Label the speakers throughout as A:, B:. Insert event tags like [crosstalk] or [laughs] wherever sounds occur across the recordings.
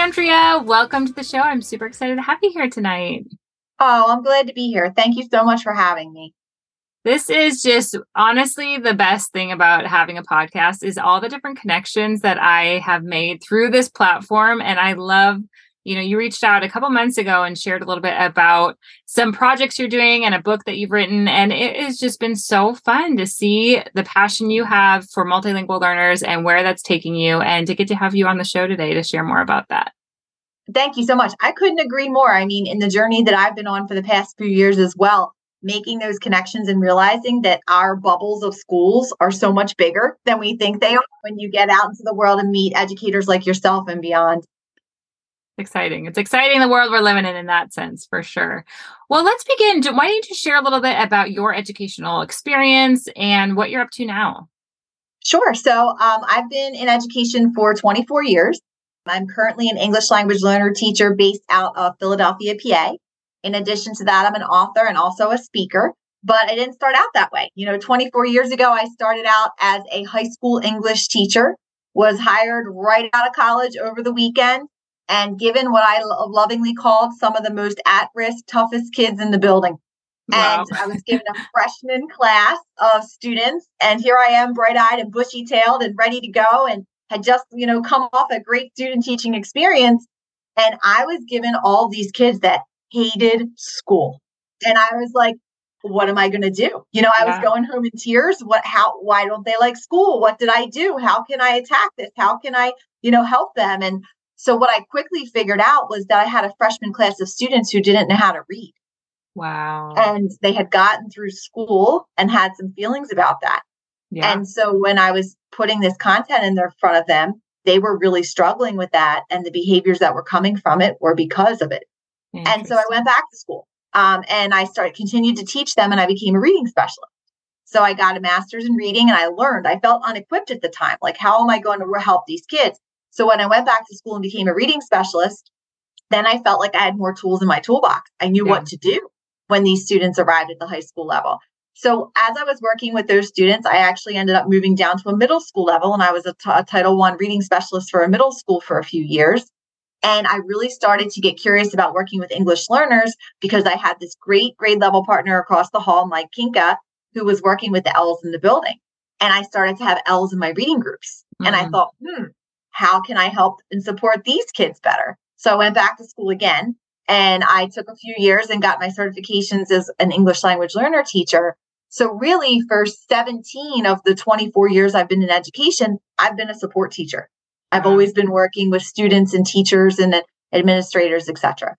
A: Andrea, welcome to the show. I'm super excited to have you here tonight.
B: Oh, I'm glad to be here. Thank you so much for having me.
A: This is just honestly the best thing about having a podcast is all the different connections that I have made through this platform and I love you know, you reached out a couple months ago and shared a little bit about some projects you're doing and a book that you've written. And it has just been so fun to see the passion you have for multilingual learners and where that's taking you, and to get to have you on the show today to share more about that.
B: Thank you so much. I couldn't agree more. I mean, in the journey that I've been on for the past few years as well, making those connections and realizing that our bubbles of schools are so much bigger than we think they are when you get out into the world and meet educators like yourself and beyond
A: exciting. It's exciting the world we're living in in that sense for sure. Well, let's begin. Why don't you share a little bit about your educational experience and what you're up to now?
B: Sure. So um, I've been in education for 24 years. I'm currently an English language learner teacher based out of Philadelphia, PA. In addition to that, I'm an author and also a speaker. But I didn't start out that way. You know, 24 years ago, I started out as a high school English teacher, was hired right out of college over the weekend, and given what I lo- lovingly called some of the most at risk, toughest kids in the building. Wow. And I was [laughs] given a freshman class of students. And here I am, bright eyed and bushy tailed and ready to go. And had just, you know, come off a great student teaching experience. And I was given all these kids that hated school. And I was like, what am I going to do? You know, I yeah. was going home in tears. What, how, why don't they like school? What did I do? How can I attack this? How can I, you know, help them? And so what I quickly figured out was that I had a freshman class of students who didn't know how to read.
A: Wow.
B: And they had gotten through school and had some feelings about that. Yeah. And so when I was putting this content in their front of them, they were really struggling with that. And the behaviors that were coming from it were because of it. And so I went back to school um, and I started continued to teach them and I became a reading specialist. So I got a master's in reading and I learned. I felt unequipped at the time. Like, how am I going to help these kids? So when I went back to school and became a reading specialist, then I felt like I had more tools in my toolbox. I knew yeah. what to do when these students arrived at the high school level. So as I was working with those students, I actually ended up moving down to a middle school level and I was a, t- a Title One reading specialist for a middle school for a few years. And I really started to get curious about working with English learners because I had this great grade level partner across the hall, Mike Kinka, who was working with the L's in the building. And I started to have L's in my reading groups. Mm-hmm. And I mm. thought, hmm, how can I help and support these kids better? So I went back to school again and I took a few years and got my certifications as an English language learner teacher. So, really, for 17 of the 24 years I've been in education, I've been a support teacher. I've always been working with students and teachers and administrators, etc.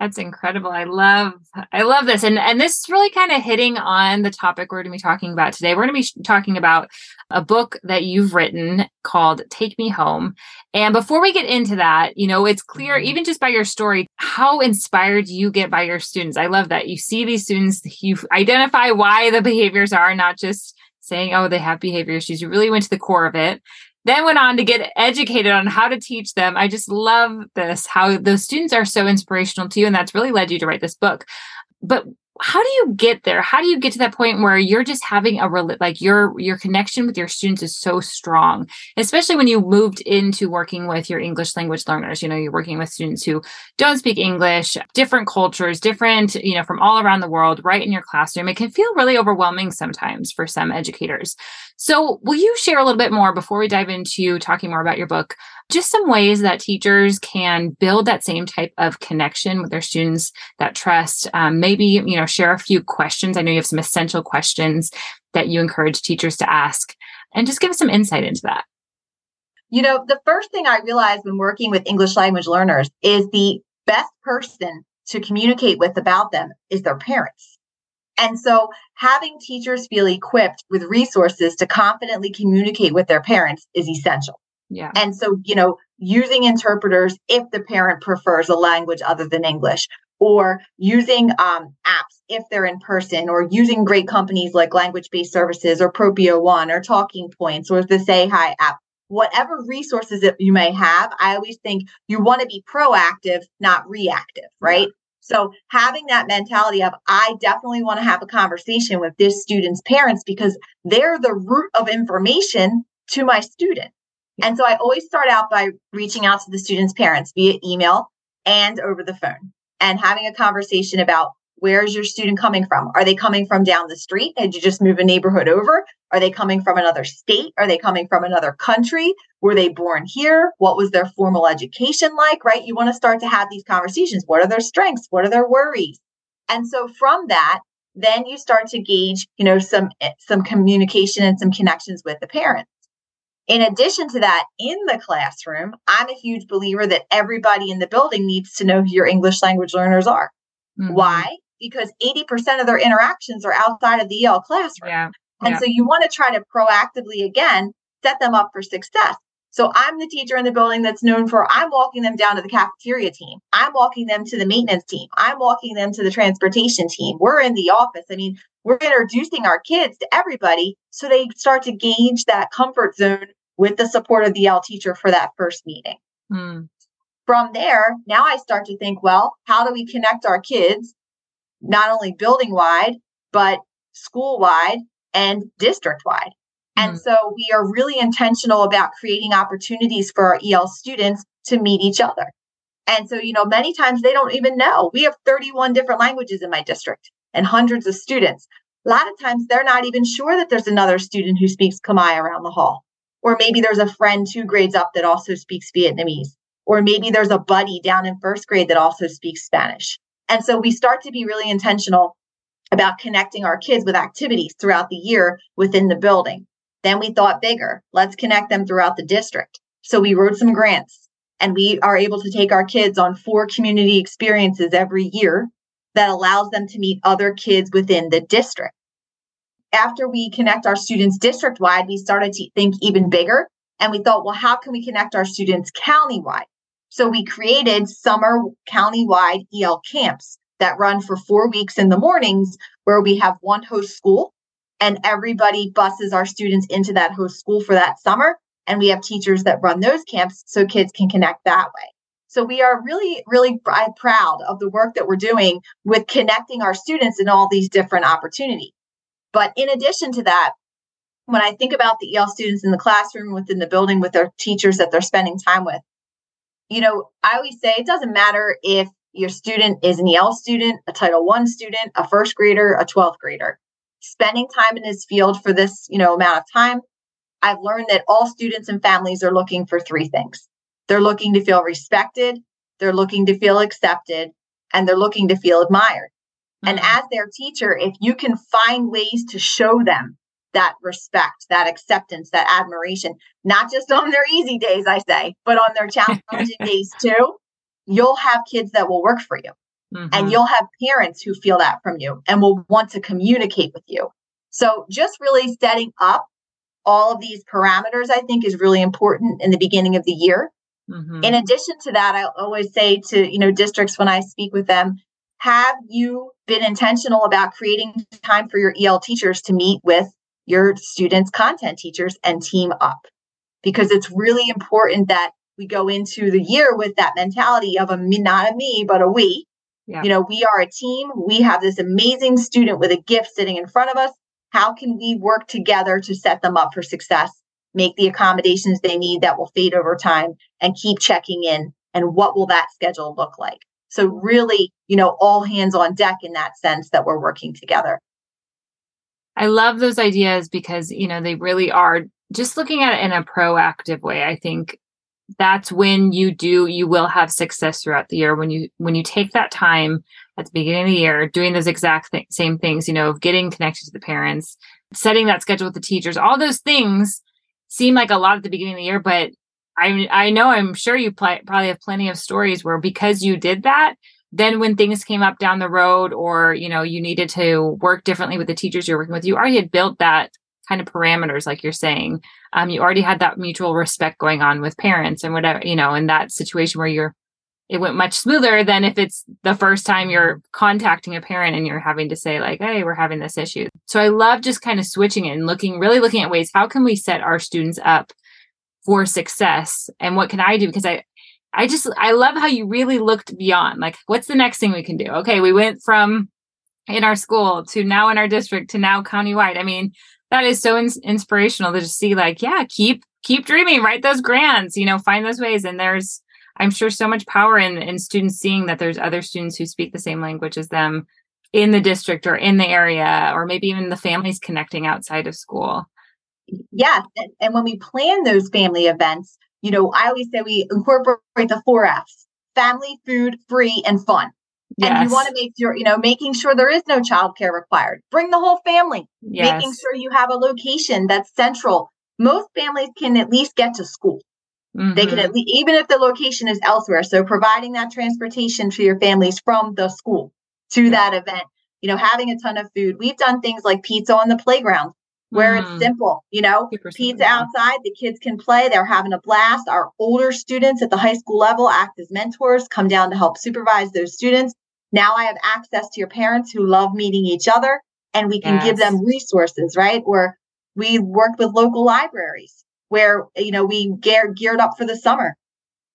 A: That's incredible. I love I love this. And and this is really kind of hitting on the topic we're going to be talking about today. We're going to be talking about a book that you've written called Take Me Home. And before we get into that, you know, it's clear mm-hmm. even just by your story how inspired you get by your students. I love that. You see these students, you identify why the behaviors are not just saying, oh, they have behavior issues. You really went to the core of it then went on to get educated on how to teach them. I just love this, how those students are so inspirational to you. And that's really led you to write this book. But how do you get there? How do you get to that point where you're just having a like your your connection with your students is so strong especially when you moved into working with your english language learners? You know you're working with students who don't speak english different cultures different you know from all around the world right in your classroom. It can feel really overwhelming sometimes for some educators. So will you share a little bit more before we dive into talking more about your book just some ways that teachers can build that same type of connection with their students, that trust. Um, maybe, you know, share a few questions. I know you have some essential questions that you encourage teachers to ask, and just give us some insight into that.
B: You know, the first thing I realized when working with English language learners is the best person to communicate with about them is their parents. And so having teachers feel equipped with resources to confidently communicate with their parents is essential.
A: Yeah.
B: And so, you know, using interpreters if the parent prefers a language other than English, or using um, apps if they're in person, or using great companies like Language Based Services or Propio One or Talking Points or the Say Hi app. Whatever resources that you may have, I always think you want to be proactive, not reactive, right? So having that mentality of I definitely want to have a conversation with this student's parents because they're the root of information to my student. And so I always start out by reaching out to the students' parents via email and over the phone and having a conversation about where is your student coming from? Are they coming from down the street? Did you just move a neighborhood over? Are they coming from another state? Are they coming from another country? Were they born here? What was their formal education like? Right? You want to start to have these conversations. What are their strengths? What are their worries? And so from that, then you start to gauge, you know, some eh, some communication and some connections with the parents. In addition to that, in the classroom, I'm a huge believer that everybody in the building needs to know who your English language learners are. Mm-hmm. Why? Because 80% of their interactions are outside of the EL classroom.
A: Yeah.
B: And
A: yeah.
B: so you want to try to proactively, again, set them up for success. So I'm the teacher in the building that's known for I'm walking them down to the cafeteria team. I'm walking them to the maintenance team. I'm walking them to the transportation team. We're in the office. I mean, we're introducing our kids to everybody so they start to gauge that comfort zone with the support of the EL teacher for that first meeting. Mm. From there, now I start to think, well, how do we connect our kids, not only building wide, but school wide and district wide? Mm. And hmm. so we are really intentional about creating opportunities for our EL students to meet each other. And so, you know, many times they don't even know. We have 31 different languages in my district and hundreds of students. A lot of times they're not even sure that there's another student who speaks Khmer around the hall. Or maybe there's a friend two grades up that also speaks Vietnamese. Or maybe there's a buddy down in first grade that also speaks Spanish. And so we start to be really intentional about connecting our kids with activities throughout the year within the building. Then we thought bigger. Let's connect them throughout the district. So we wrote some grants and we are able to take our kids on four community experiences every year that allows them to meet other kids within the district after we connect our students district wide, we started to think even bigger. And we thought, well, how can we connect our students county wide? So we created summer county wide EL camps that run for four weeks in the mornings, where we have one host school and everybody buses our students into that host school for that summer. And we have teachers that run those camps so kids can connect that way. So we are really, really uh, proud of the work that we're doing with connecting our students in all these different opportunities. But in addition to that, when I think about the EL students in the classroom within the building with their teachers that they're spending time with, you know, I always say it doesn't matter if your student is an EL student, a Title One student, a first grader, a 12th grader. Spending time in this field for this, you know, amount of time, I've learned that all students and families are looking for three things. They're looking to feel respected, they're looking to feel accepted, and they're looking to feel admired. And mm-hmm. as their teacher, if you can find ways to show them that respect, that acceptance, that admiration, not just on their easy days, I say, but on their challenging [laughs] days too, you'll have kids that will work for you. Mm-hmm. And you'll have parents who feel that from you and will want to communicate with you. So just really setting up all of these parameters, I think, is really important in the beginning of the year. Mm-hmm. In addition to that, I always say to you know districts when I speak with them, have you been intentional about creating time for your EL teachers to meet with your students' content teachers and team up? Because it's really important that we go into the year with that mentality of a me, not a me, but a we. Yeah. You know, we are a team. We have this amazing student with a gift sitting in front of us. How can we work together to set them up for success, make the accommodations they need that will fade over time, and keep checking in? And what will that schedule look like? So, really, you know, all hands on deck in that sense that we're working together.
A: I love those ideas because, you know, they really are just looking at it in a proactive way. I think that's when you do you will have success throughout the year when you when you take that time at the beginning of the year, doing those exact th- same things, you know, getting connected to the parents, setting that schedule with the teachers, all those things seem like a lot at the beginning of the year, but I I know I'm sure you pl- probably have plenty of stories where because you did that, then when things came up down the road or you know you needed to work differently with the teachers you're working with, you already had built that kind of parameters like you're saying. Um, you already had that mutual respect going on with parents and whatever you know in that situation where you're it went much smoother than if it's the first time you're contacting a parent and you're having to say like hey we're having this issue. So i love just kind of switching it and looking really looking at ways how can we set our students up for success and what can i do? Because i i just i love how you really looked beyond like what's the next thing we can do? Okay we went from in our school to now in our district to now countywide. I mean that is so in- inspirational to just see like yeah keep keep dreaming write those grants you know find those ways. And there's I'm sure so much power in in students seeing that there's other students who speak the same language as them in the district or in the area, or maybe even the families connecting outside of school.
B: Yes. And, and when we plan those family events, you know, I always say we incorporate the four F's family, food, free, and fun. Yes. And you want to make sure, you know, making sure there is no childcare required. Bring the whole family. Yes. Making sure you have a location that's central. Most families can at least get to school. Mm-hmm. They can at least, even if the location is elsewhere. So providing that transportation to your families from the school to that event, you know, having a ton of food. We've done things like pizza on the playground where mm. it's simple, you know, Super pizza simple. outside, the kids can play, they're having a blast. Our older students at the high school level act as mentors, come down to help supervise those students. Now I have access to your parents who love meeting each other and we can yes. give them resources, right? Or we worked with local libraries where you know we gear, geared up for the summer.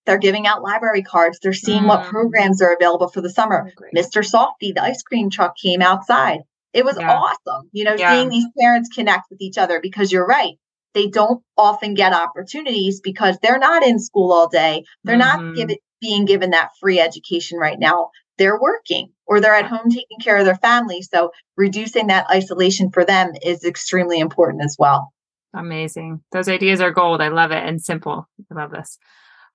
B: They're giving out library cards. They're seeing mm. what programs are available for the summer. Oh, Mister Softee the ice cream truck came outside. It was yeah. awesome you know yeah. seeing these parents connect with each other because you're right they don't often get opportunities because they're not in school all day. They're mm-hmm. not given, being given that free education right now. They're working or they're at home taking care of their family. So reducing that isolation for them is extremely important as well
A: Amazing. Those ideas are gold. I love it and simple. I love this.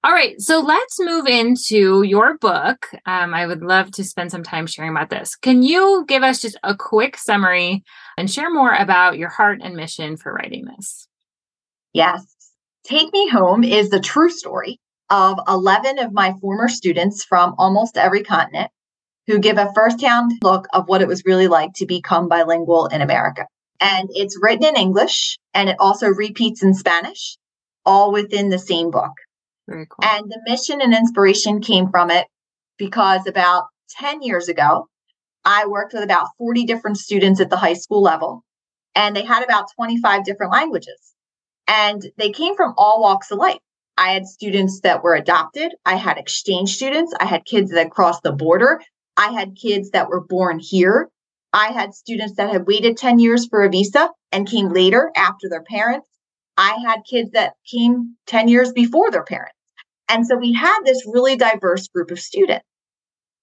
A: All right, so let's move into your book. Um, I would love to spend some time sharing about this. Can you give us just a quick summary and share more about your heart and mission for writing this?
B: Yes. Take Me Home is the true story of 11 of my former students from almost every continent who give a firsthand look of what it was really like to become bilingual in America and it's written in English and it also repeats in Spanish, all within the same book.
A: Very cool.
B: And the mission and inspiration came from it because about 10 years ago, I worked with about 40 different students at the high school level, and they had about 25 different languages. And they came from all walks of life. I had students that were adopted, I had exchange students, I had kids that crossed the border, I had kids that were born here I had students that had waited 10 years for a visa and came later after their parents. I had kids that came 10 years before their parents. And so we had this really diverse group of students.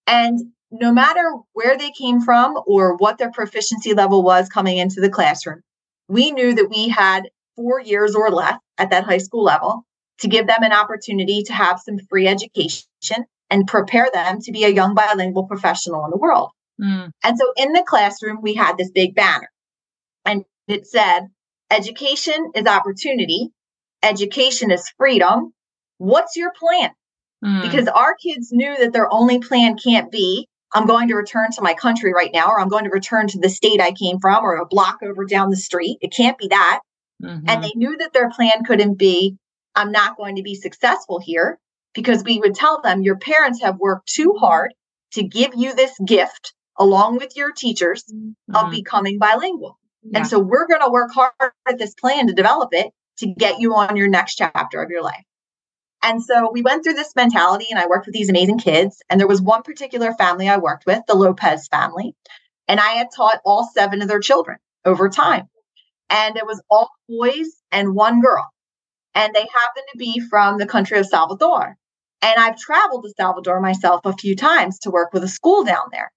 B: And no matter where they came from or what their proficiency level was coming into the classroom, we knew that we had four years or less at that high school level to give them an opportunity to have some free education and prepare them to be a young bilingual professional in the world. Mm. And so in the classroom, we had this big banner and it said, Education is opportunity, education is freedom. What's your plan? Mm. Because our kids knew that their only plan can't be, I'm going to return to my country right now, or I'm going to return to the state I came from, or a block over down the street. It can't be that. Mm-hmm. And they knew that their plan couldn't be, I'm not going to be successful here because we would tell them your parents have worked too hard to give you this gift along with your teachers mm-hmm. of becoming bilingual. Yeah. And so we're going to work hard at this plan to develop it to get you on your next chapter of your life. And so we went through this mentality and I worked with these amazing kids. And there was one particular family I worked with, the Lopez family. And I had taught all seven of their children over time. And it was all boys and one girl. And they happened to be from the country of Salvador. And I've traveled to Salvador myself a few times to work with a school down there.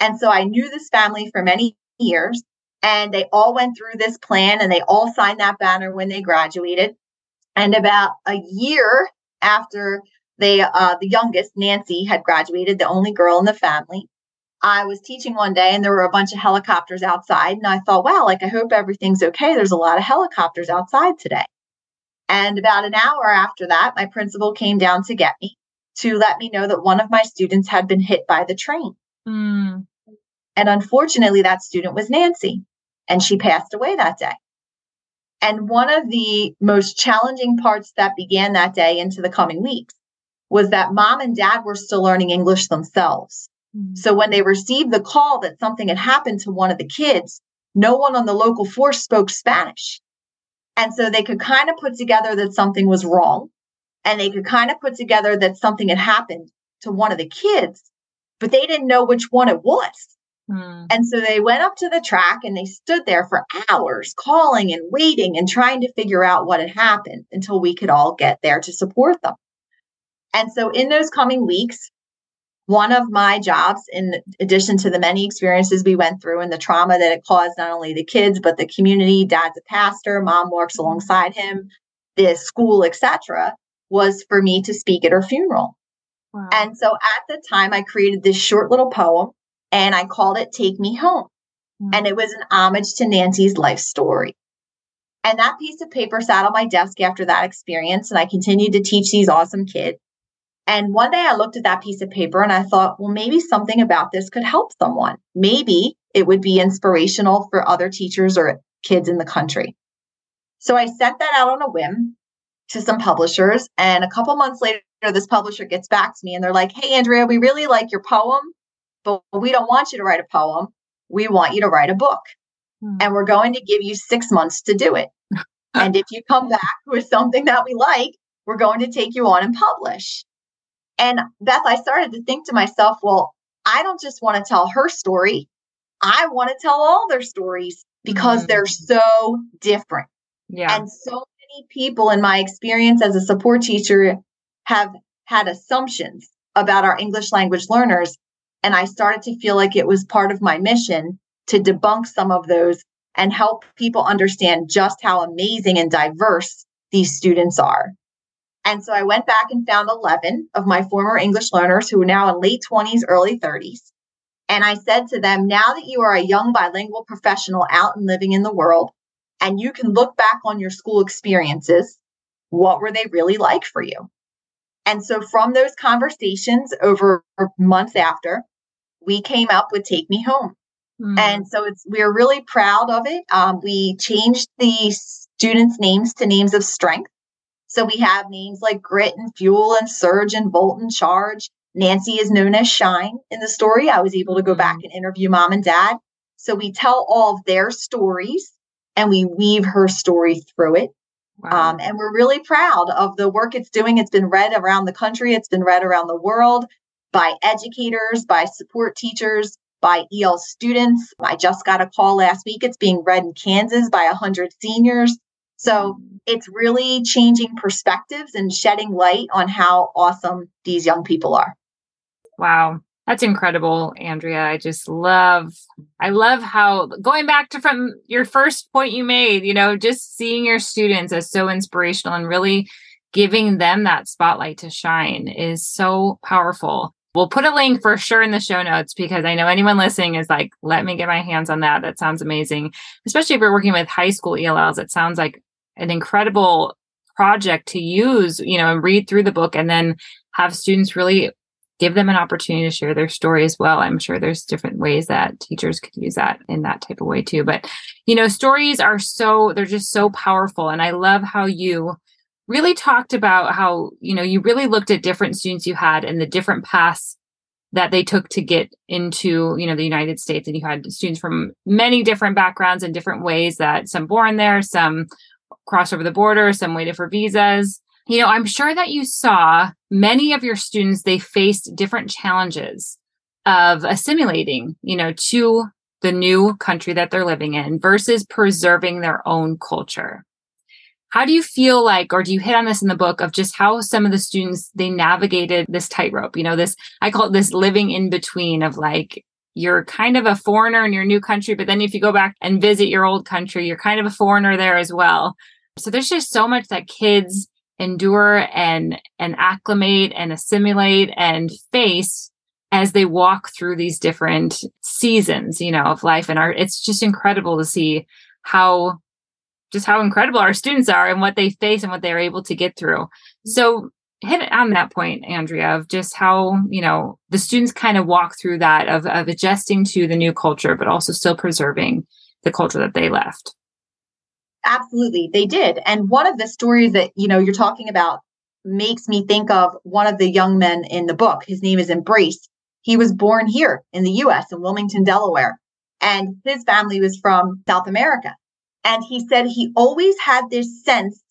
B: And so I knew this family for many years. And they all went through this plan and they all signed that banner when they graduated. And about a year after they, uh, the youngest, Nancy, had graduated, the only girl in the family, I was teaching one day and there were a bunch of helicopters outside. And I thought, wow, like, I hope everything's okay. There's a lot of helicopters outside today. And about an hour after that, my principal came down to get me to let me know that one of my students had been hit by the train. Mm. And unfortunately, that student was Nancy, and she passed away that day. And one of the most challenging parts that began that day into the coming weeks was that mom and dad were still learning English themselves. Mm-hmm. So when they received the call that something had happened to one of the kids, no one on the local force spoke Spanish. And so they could kind of put together that something was wrong and they could kind of put together that something had happened to one of the kids, but they didn't know which one it was. Hmm. And so they went up to the track and they stood there for hours calling and waiting and trying to figure out what had happened until we could all get there to support them. And so in those coming weeks, one of my jobs, in addition to the many experiences we went through and the trauma that it caused not only the kids, but the community, dad's a pastor, mom works alongside him, the school, etc., was for me to speak at her funeral. Wow. And so at the time, I created this short little poem and I called it Take Me Home. Mm-hmm. And it was an homage to Nancy's life story. And that piece of paper sat on my desk after that experience. And I continued to teach these awesome kids. And one day I looked at that piece of paper and I thought, well, maybe something about this could help someone. Maybe it would be inspirational for other teachers or kids in the country. So I sent that out on a whim to some publishers. And a couple months later, this publisher gets back to me and they're like, Hey, Andrea, we really like your poem, but we don't want you to write a poem. We want you to write a book. Hmm. And we're going to give you six months to do it. [laughs] and if you come back with something that we like, we're going to take you on and publish. And Beth, I started to think to myself, well, I don't just want to tell her story. I want to tell all their stories because mm-hmm. they're so different. Yeah. And so many people in my experience as a support teacher have had assumptions about our English language learners. And I started to feel like it was part of my mission to debunk some of those and help people understand just how amazing and diverse these students are. And so I went back and found 11 of my former English learners who are now in late 20s, early 30s. And I said to them, now that you are a young bilingual professional out and living in the world, and you can look back on your school experiences, what were they really like for you? And so from those conversations over months after, we came up with Take Me Home. Mm. And so it's we're really proud of it. Um, we changed the students' names to names of strength. So we have names like Grit and Fuel and Surge and Volt and Charge. Nancy is known as Shine in the story. I was able to go back mm-hmm. and interview mom and dad. So we tell all of their stories and we weave her story through it. Wow. Um, and we're really proud of the work it's doing. It's been read around the country, it's been read around the world by educators, by support teachers, by EL students. I just got a call last week. It's being read in Kansas by 100 seniors. So it's really changing perspectives and shedding light on how awesome these young people are.
A: Wow. That's incredible, Andrea. I just love I love how going back to from your first point you made, you know, just seeing your students as so inspirational and really giving them that spotlight to shine is so powerful. We'll put a link for sure in the show notes because I know anyone listening is like, let me get my hands on that. That sounds amazing. Especially if you're working with high school ELLs, it sounds like an incredible project to use, you know, and read through the book and then have students really give them an opportunity to share their story as well. I'm sure there's different ways that teachers could use that in that type of way too. But, you know, stories are so, they're just so powerful. And I love how you really talked about how, you know, you really looked at different students you had and the different paths that they took to get into, you know, the United States. And you had students from many different backgrounds and different ways that some born there, some crossed over the border, some waited for visas. You know, I'm sure that you saw many of your students, they faced different challenges of assimilating, you know, to the new country that they're living in versus preserving their own culture. How do you feel like, or do you hit on this in the book of just how some of the students they navigated this tightrope? You know, this I call it this living in between of like you're kind of a foreigner in your new country, but then if you go back and visit your old country, you're kind of a foreigner there as well. So there's just so much that kids endure and and acclimate and assimilate and face as they walk through these different seasons you know of life and art. It's just incredible to see how just how incredible our students are and what they face and what they're able to get through. So hit on that point andrea of just how you know the students kind of walk through that of, of adjusting to the new culture but also still preserving the culture that they left
B: Absolutely, they did. And one of the stories that, you know, you're talking about makes me think of one of the young men in the book. His name is Embrace. He was born here in the US in Wilmington, Delaware, and his family was from South America. And he said he always had this sense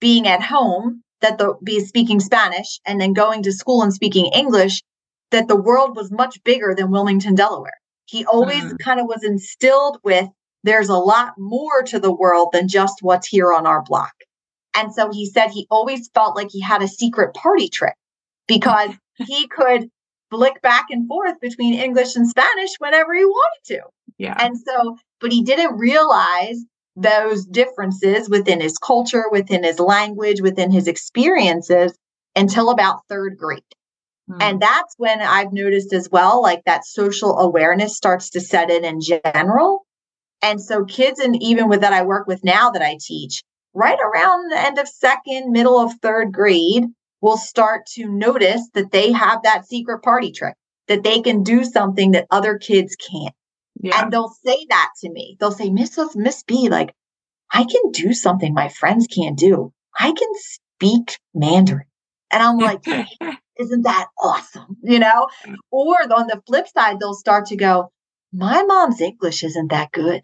B: being at home that the be speaking Spanish and then going to school and speaking English that the world was much bigger than Wilmington, Delaware. He always mm. kind of was instilled with there's a lot more to the world than just what's here on our block. And so he said he always felt like he had a secret party trick because [laughs] he could flick back and forth between English and Spanish whenever he wanted to.
A: Yeah.
B: And so, but he didn't realize those differences within his culture, within his language, within his experiences until about third grade. Hmm. And that's when I've noticed as well, like that social awareness starts to set in in general. And so kids, and even with that I work with now that I teach, right around the end of second, middle of third grade, will start to notice that they have that secret party trick, that they can do something that other kids can't. Yeah. And they'll say that to me. They'll say, Miss Miss B, like, I can do something my friends can't do. I can speak Mandarin. And I'm like, [laughs] isn't that awesome? You know? Or on the flip side, they'll start to go, my mom's English isn't that good.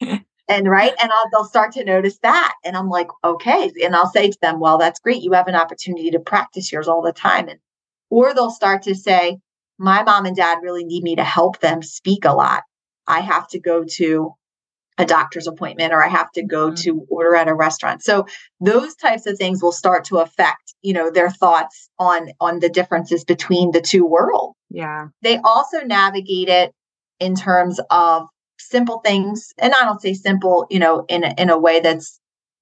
B: And right. And I'll, they'll start to notice that. And I'm like, okay. And I'll say to them, well, that's great. You have an opportunity to practice yours all the time. And, or they'll start to say, my mom and dad really need me to help them speak a lot. I have to go to a doctor's appointment or I have to go mm-hmm. to order at a restaurant. So those types of things will start to affect, you know, their thoughts on on the differences between the two worlds.
A: Yeah.
B: They also navigate it in terms of simple things and i don't say simple you know in a, in a way that's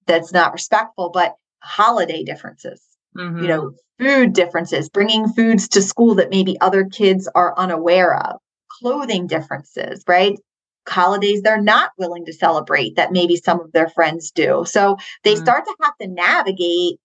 B: that's not respectful but holiday differences mm-hmm. you know food differences bringing foods to school that maybe other kids are unaware of clothing differences right holidays they're not willing to celebrate that maybe some of their friends do so they mm-hmm. start to have to navigate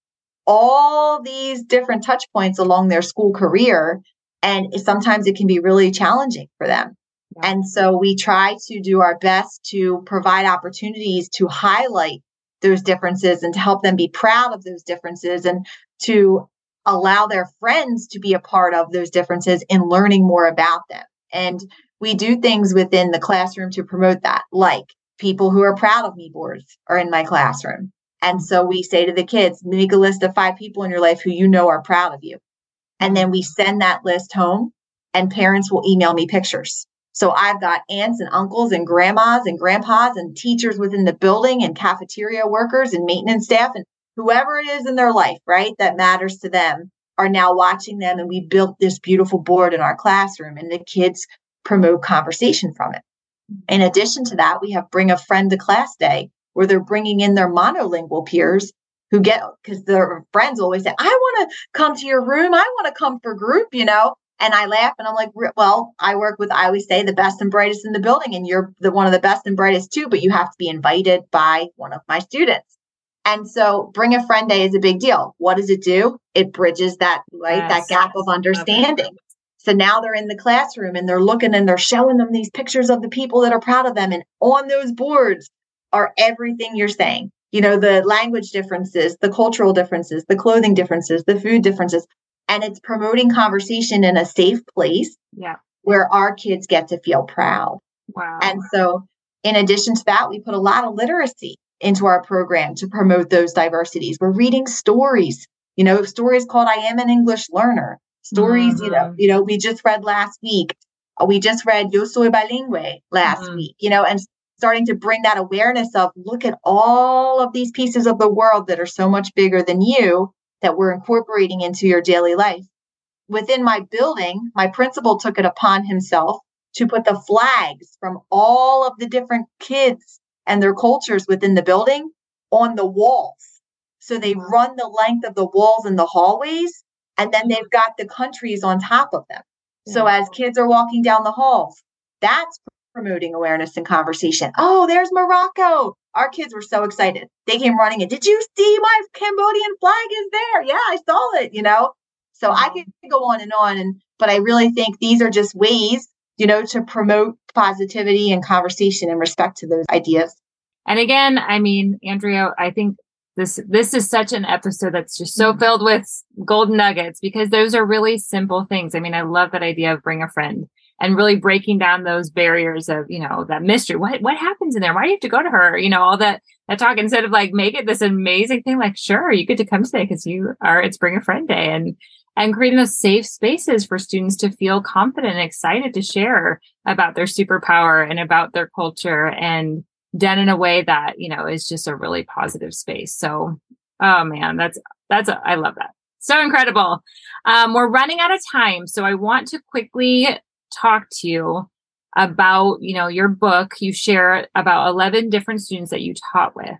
B: all these different touch points along their school career and sometimes it can be really challenging for them and so we try to do our best to provide opportunities to highlight those differences and to help them be proud of those differences and to allow their friends to be a part of those differences in learning more about them. And we do things within the classroom to promote that, like people who are proud of me boards are in my classroom. And so we say to the kids, make a list of five people in your life who you know are proud of you. And then we send that list home, and parents will email me pictures so I've got aunts and uncles and grandmas and grandpas and teachers within the building and cafeteria workers and maintenance staff and whoever it is in their life, right, that matters to them are now watching them. And we built this beautiful board in our classroom and the kids promote conversation from it. In addition to that, we have bring a friend to class day where they're bringing in their monolingual peers who get because their friends always say, I want to come to your room. I want to come for group, you know. And I laugh and I'm like, well, I work with, I always say the best and brightest in the building, and you're the one of the best and brightest too, but you have to be invited by one of my students. And so bring a friend day is a big deal. What does it do? It bridges that, right? Yes, that gap of understanding. Okay. So now they're in the classroom and they're looking and they're showing them these pictures of the people that are proud of them. And on those boards are everything you're saying. You know, the language differences, the cultural differences, the clothing differences, the food differences. And it's promoting conversation in a safe place.
A: Yeah.
B: Where our kids get to feel proud.
A: Wow.
B: And so in addition to that, we put a lot of literacy into our program to promote those diversities. We're reading stories, you know, stories called I Am an English Learner. Stories, mm-hmm. you know, mm-hmm. you know, we just read last week. We just read Yo Soy Bilingüe last mm-hmm. week, you know, and starting to bring that awareness of look at all of these pieces of the world that are so much bigger than you that we're incorporating into your daily life. Within my building, my principal took it upon himself to put the flags from all of the different kids and their cultures within the building on the walls. So they run the length of the walls and the hallways, and then they've got the countries on top of them. So mm. as kids are walking down the halls, that's promoting awareness and conversation. Oh, there's Morocco. Our kids were so excited. They came running in. Did you see my Cambodian flag is there? Yeah, I saw it, you know. So I could go on and on and but I really think these are just ways you know, to promote positivity and conversation in respect to those ideas.
A: And again, I mean, Andrea, I think this this is such an episode that's just so mm-hmm. filled with golden nuggets because those are really simple things. I mean, I love that idea of bring a friend and really breaking down those barriers of, you know, that mystery. What what happens in there? Why do you have to go to her? You know, all that that talk instead of like make it this amazing thing like sure, you get to come today because you are it's bring a friend day and and creating those safe spaces for students to feel confident and excited to share about their superpower and about their culture and done in a way that you know is just a really positive space so oh man that's that's I love that so incredible um, we're running out of time so i want to quickly talk to you about you know your book you share about 11 different students that you taught with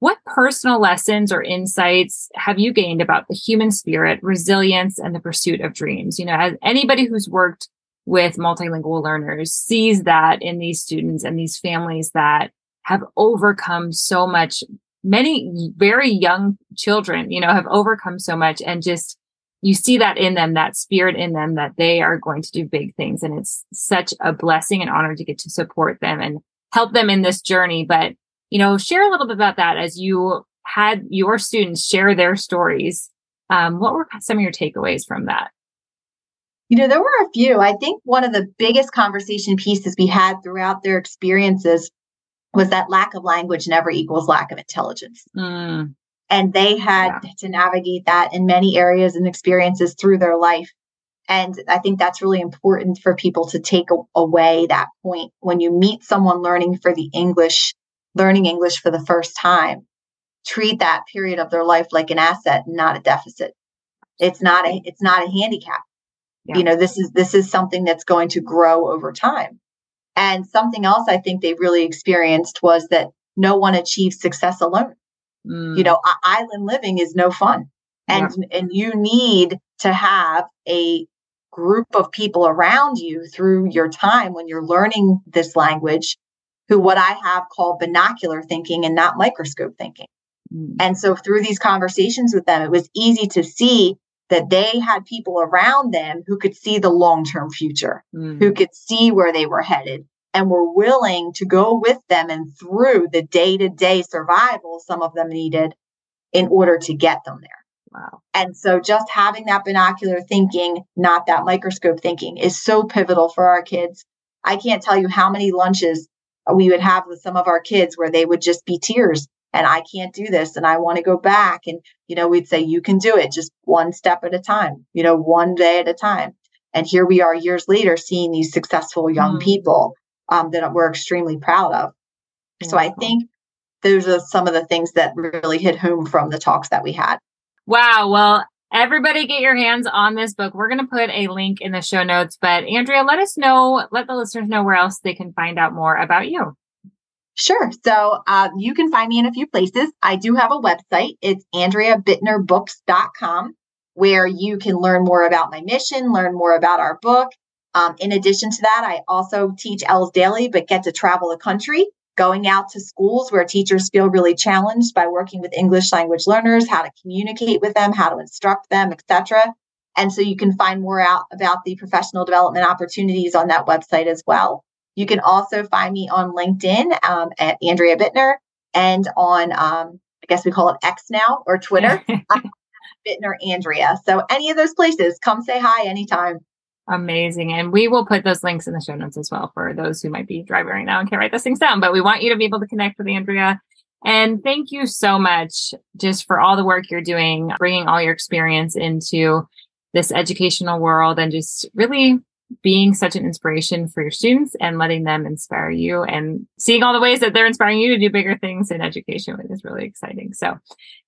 A: what personal lessons or insights have you gained about the human spirit, resilience, and the pursuit of dreams? You know, as anybody who's worked with multilingual learners sees that in these students and these families that have overcome so much, many very young children, you know, have overcome so much and just you see that in them, that spirit in them that they are going to do big things. And it's such a blessing and honor to get to support them and help them in this journey. But you know, share a little bit about that as you had your students share their stories. Um, what were some of your takeaways from that?
B: You know, there were a few. I think one of the biggest conversation pieces we had throughout their experiences was that lack of language never equals lack of intelligence. Mm. And they had yeah. to navigate that in many areas and experiences through their life. And I think that's really important for people to take away that point when you meet someone learning for the English learning English for the first time, treat that period of their life like an asset, not a deficit. It's not a it's not a handicap. Yeah. You know, this is this is something that's going to grow over time. And something else I think they really experienced was that no one achieves success alone. Mm. You know, island living is no fun. And yeah. and you need to have a group of people around you through your time when you're learning this language who what I have called binocular thinking and not microscope thinking. Mm. And so through these conversations with them, it was easy to see that they had people around them who could see the long term future, mm. who could see where they were headed and were willing to go with them and through the day to day survival some of them needed in order to get them there.
A: Wow.
B: And so just having that binocular thinking, not that microscope thinking, is so pivotal for our kids. I can't tell you how many lunches we would have with some of our kids where they would just be tears and I can't do this and I want to go back. And, you know, we'd say, you can do it just one step at a time, you know, one day at a time. And here we are years later seeing these successful young mm. people um, that we're extremely proud of. So I think those are some of the things that really hit home from the talks that we had.
A: Wow. Well, everybody get your hands on this book. We're going to put a link in the show notes. But Andrea, let us know, let the listeners know where else they can find out more about you.
B: Sure. So uh, you can find me in a few places. I do have a website. It's AndreaBitnerBooks.com where you can learn more about my mission, learn more about our book. Um, in addition to that, I also teach ELLs daily, but get to travel the country, going out to schools where teachers feel really challenged by working with English language learners, how to communicate with them, how to instruct them, etc. And so you can find more out about the professional development opportunities on that website as well. You can also find me on LinkedIn um, at Andrea Bitner and on, um, I guess we call it X now or Twitter, [laughs] Bitner Andrea. So any of those places, come say hi anytime.
C: Amazing. And we will put those links in the show notes as well for those who might be driving right now and can't write those things down. But we want you to be able to connect with Andrea. And thank you so much just for all the work you're doing, bringing all your experience into this educational world and just really being such an inspiration for your students and letting them inspire you and seeing all the ways that they're inspiring you to do bigger things in education is really exciting. So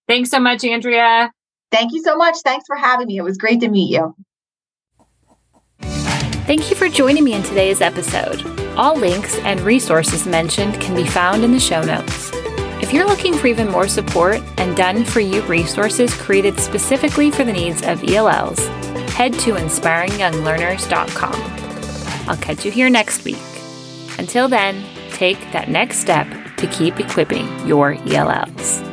C: thanks so much, Andrea.
B: Thank you so much. Thanks for having me. It was great to meet you.
A: Thank you for joining me in today's episode. All links and resources mentioned can be found in the show notes. If you're looking for even more support and done for you resources created specifically for the needs of ELLs, head to inspiringyounglearners.com. I'll catch you here next week. Until then, take that next step to keep equipping your ELLs.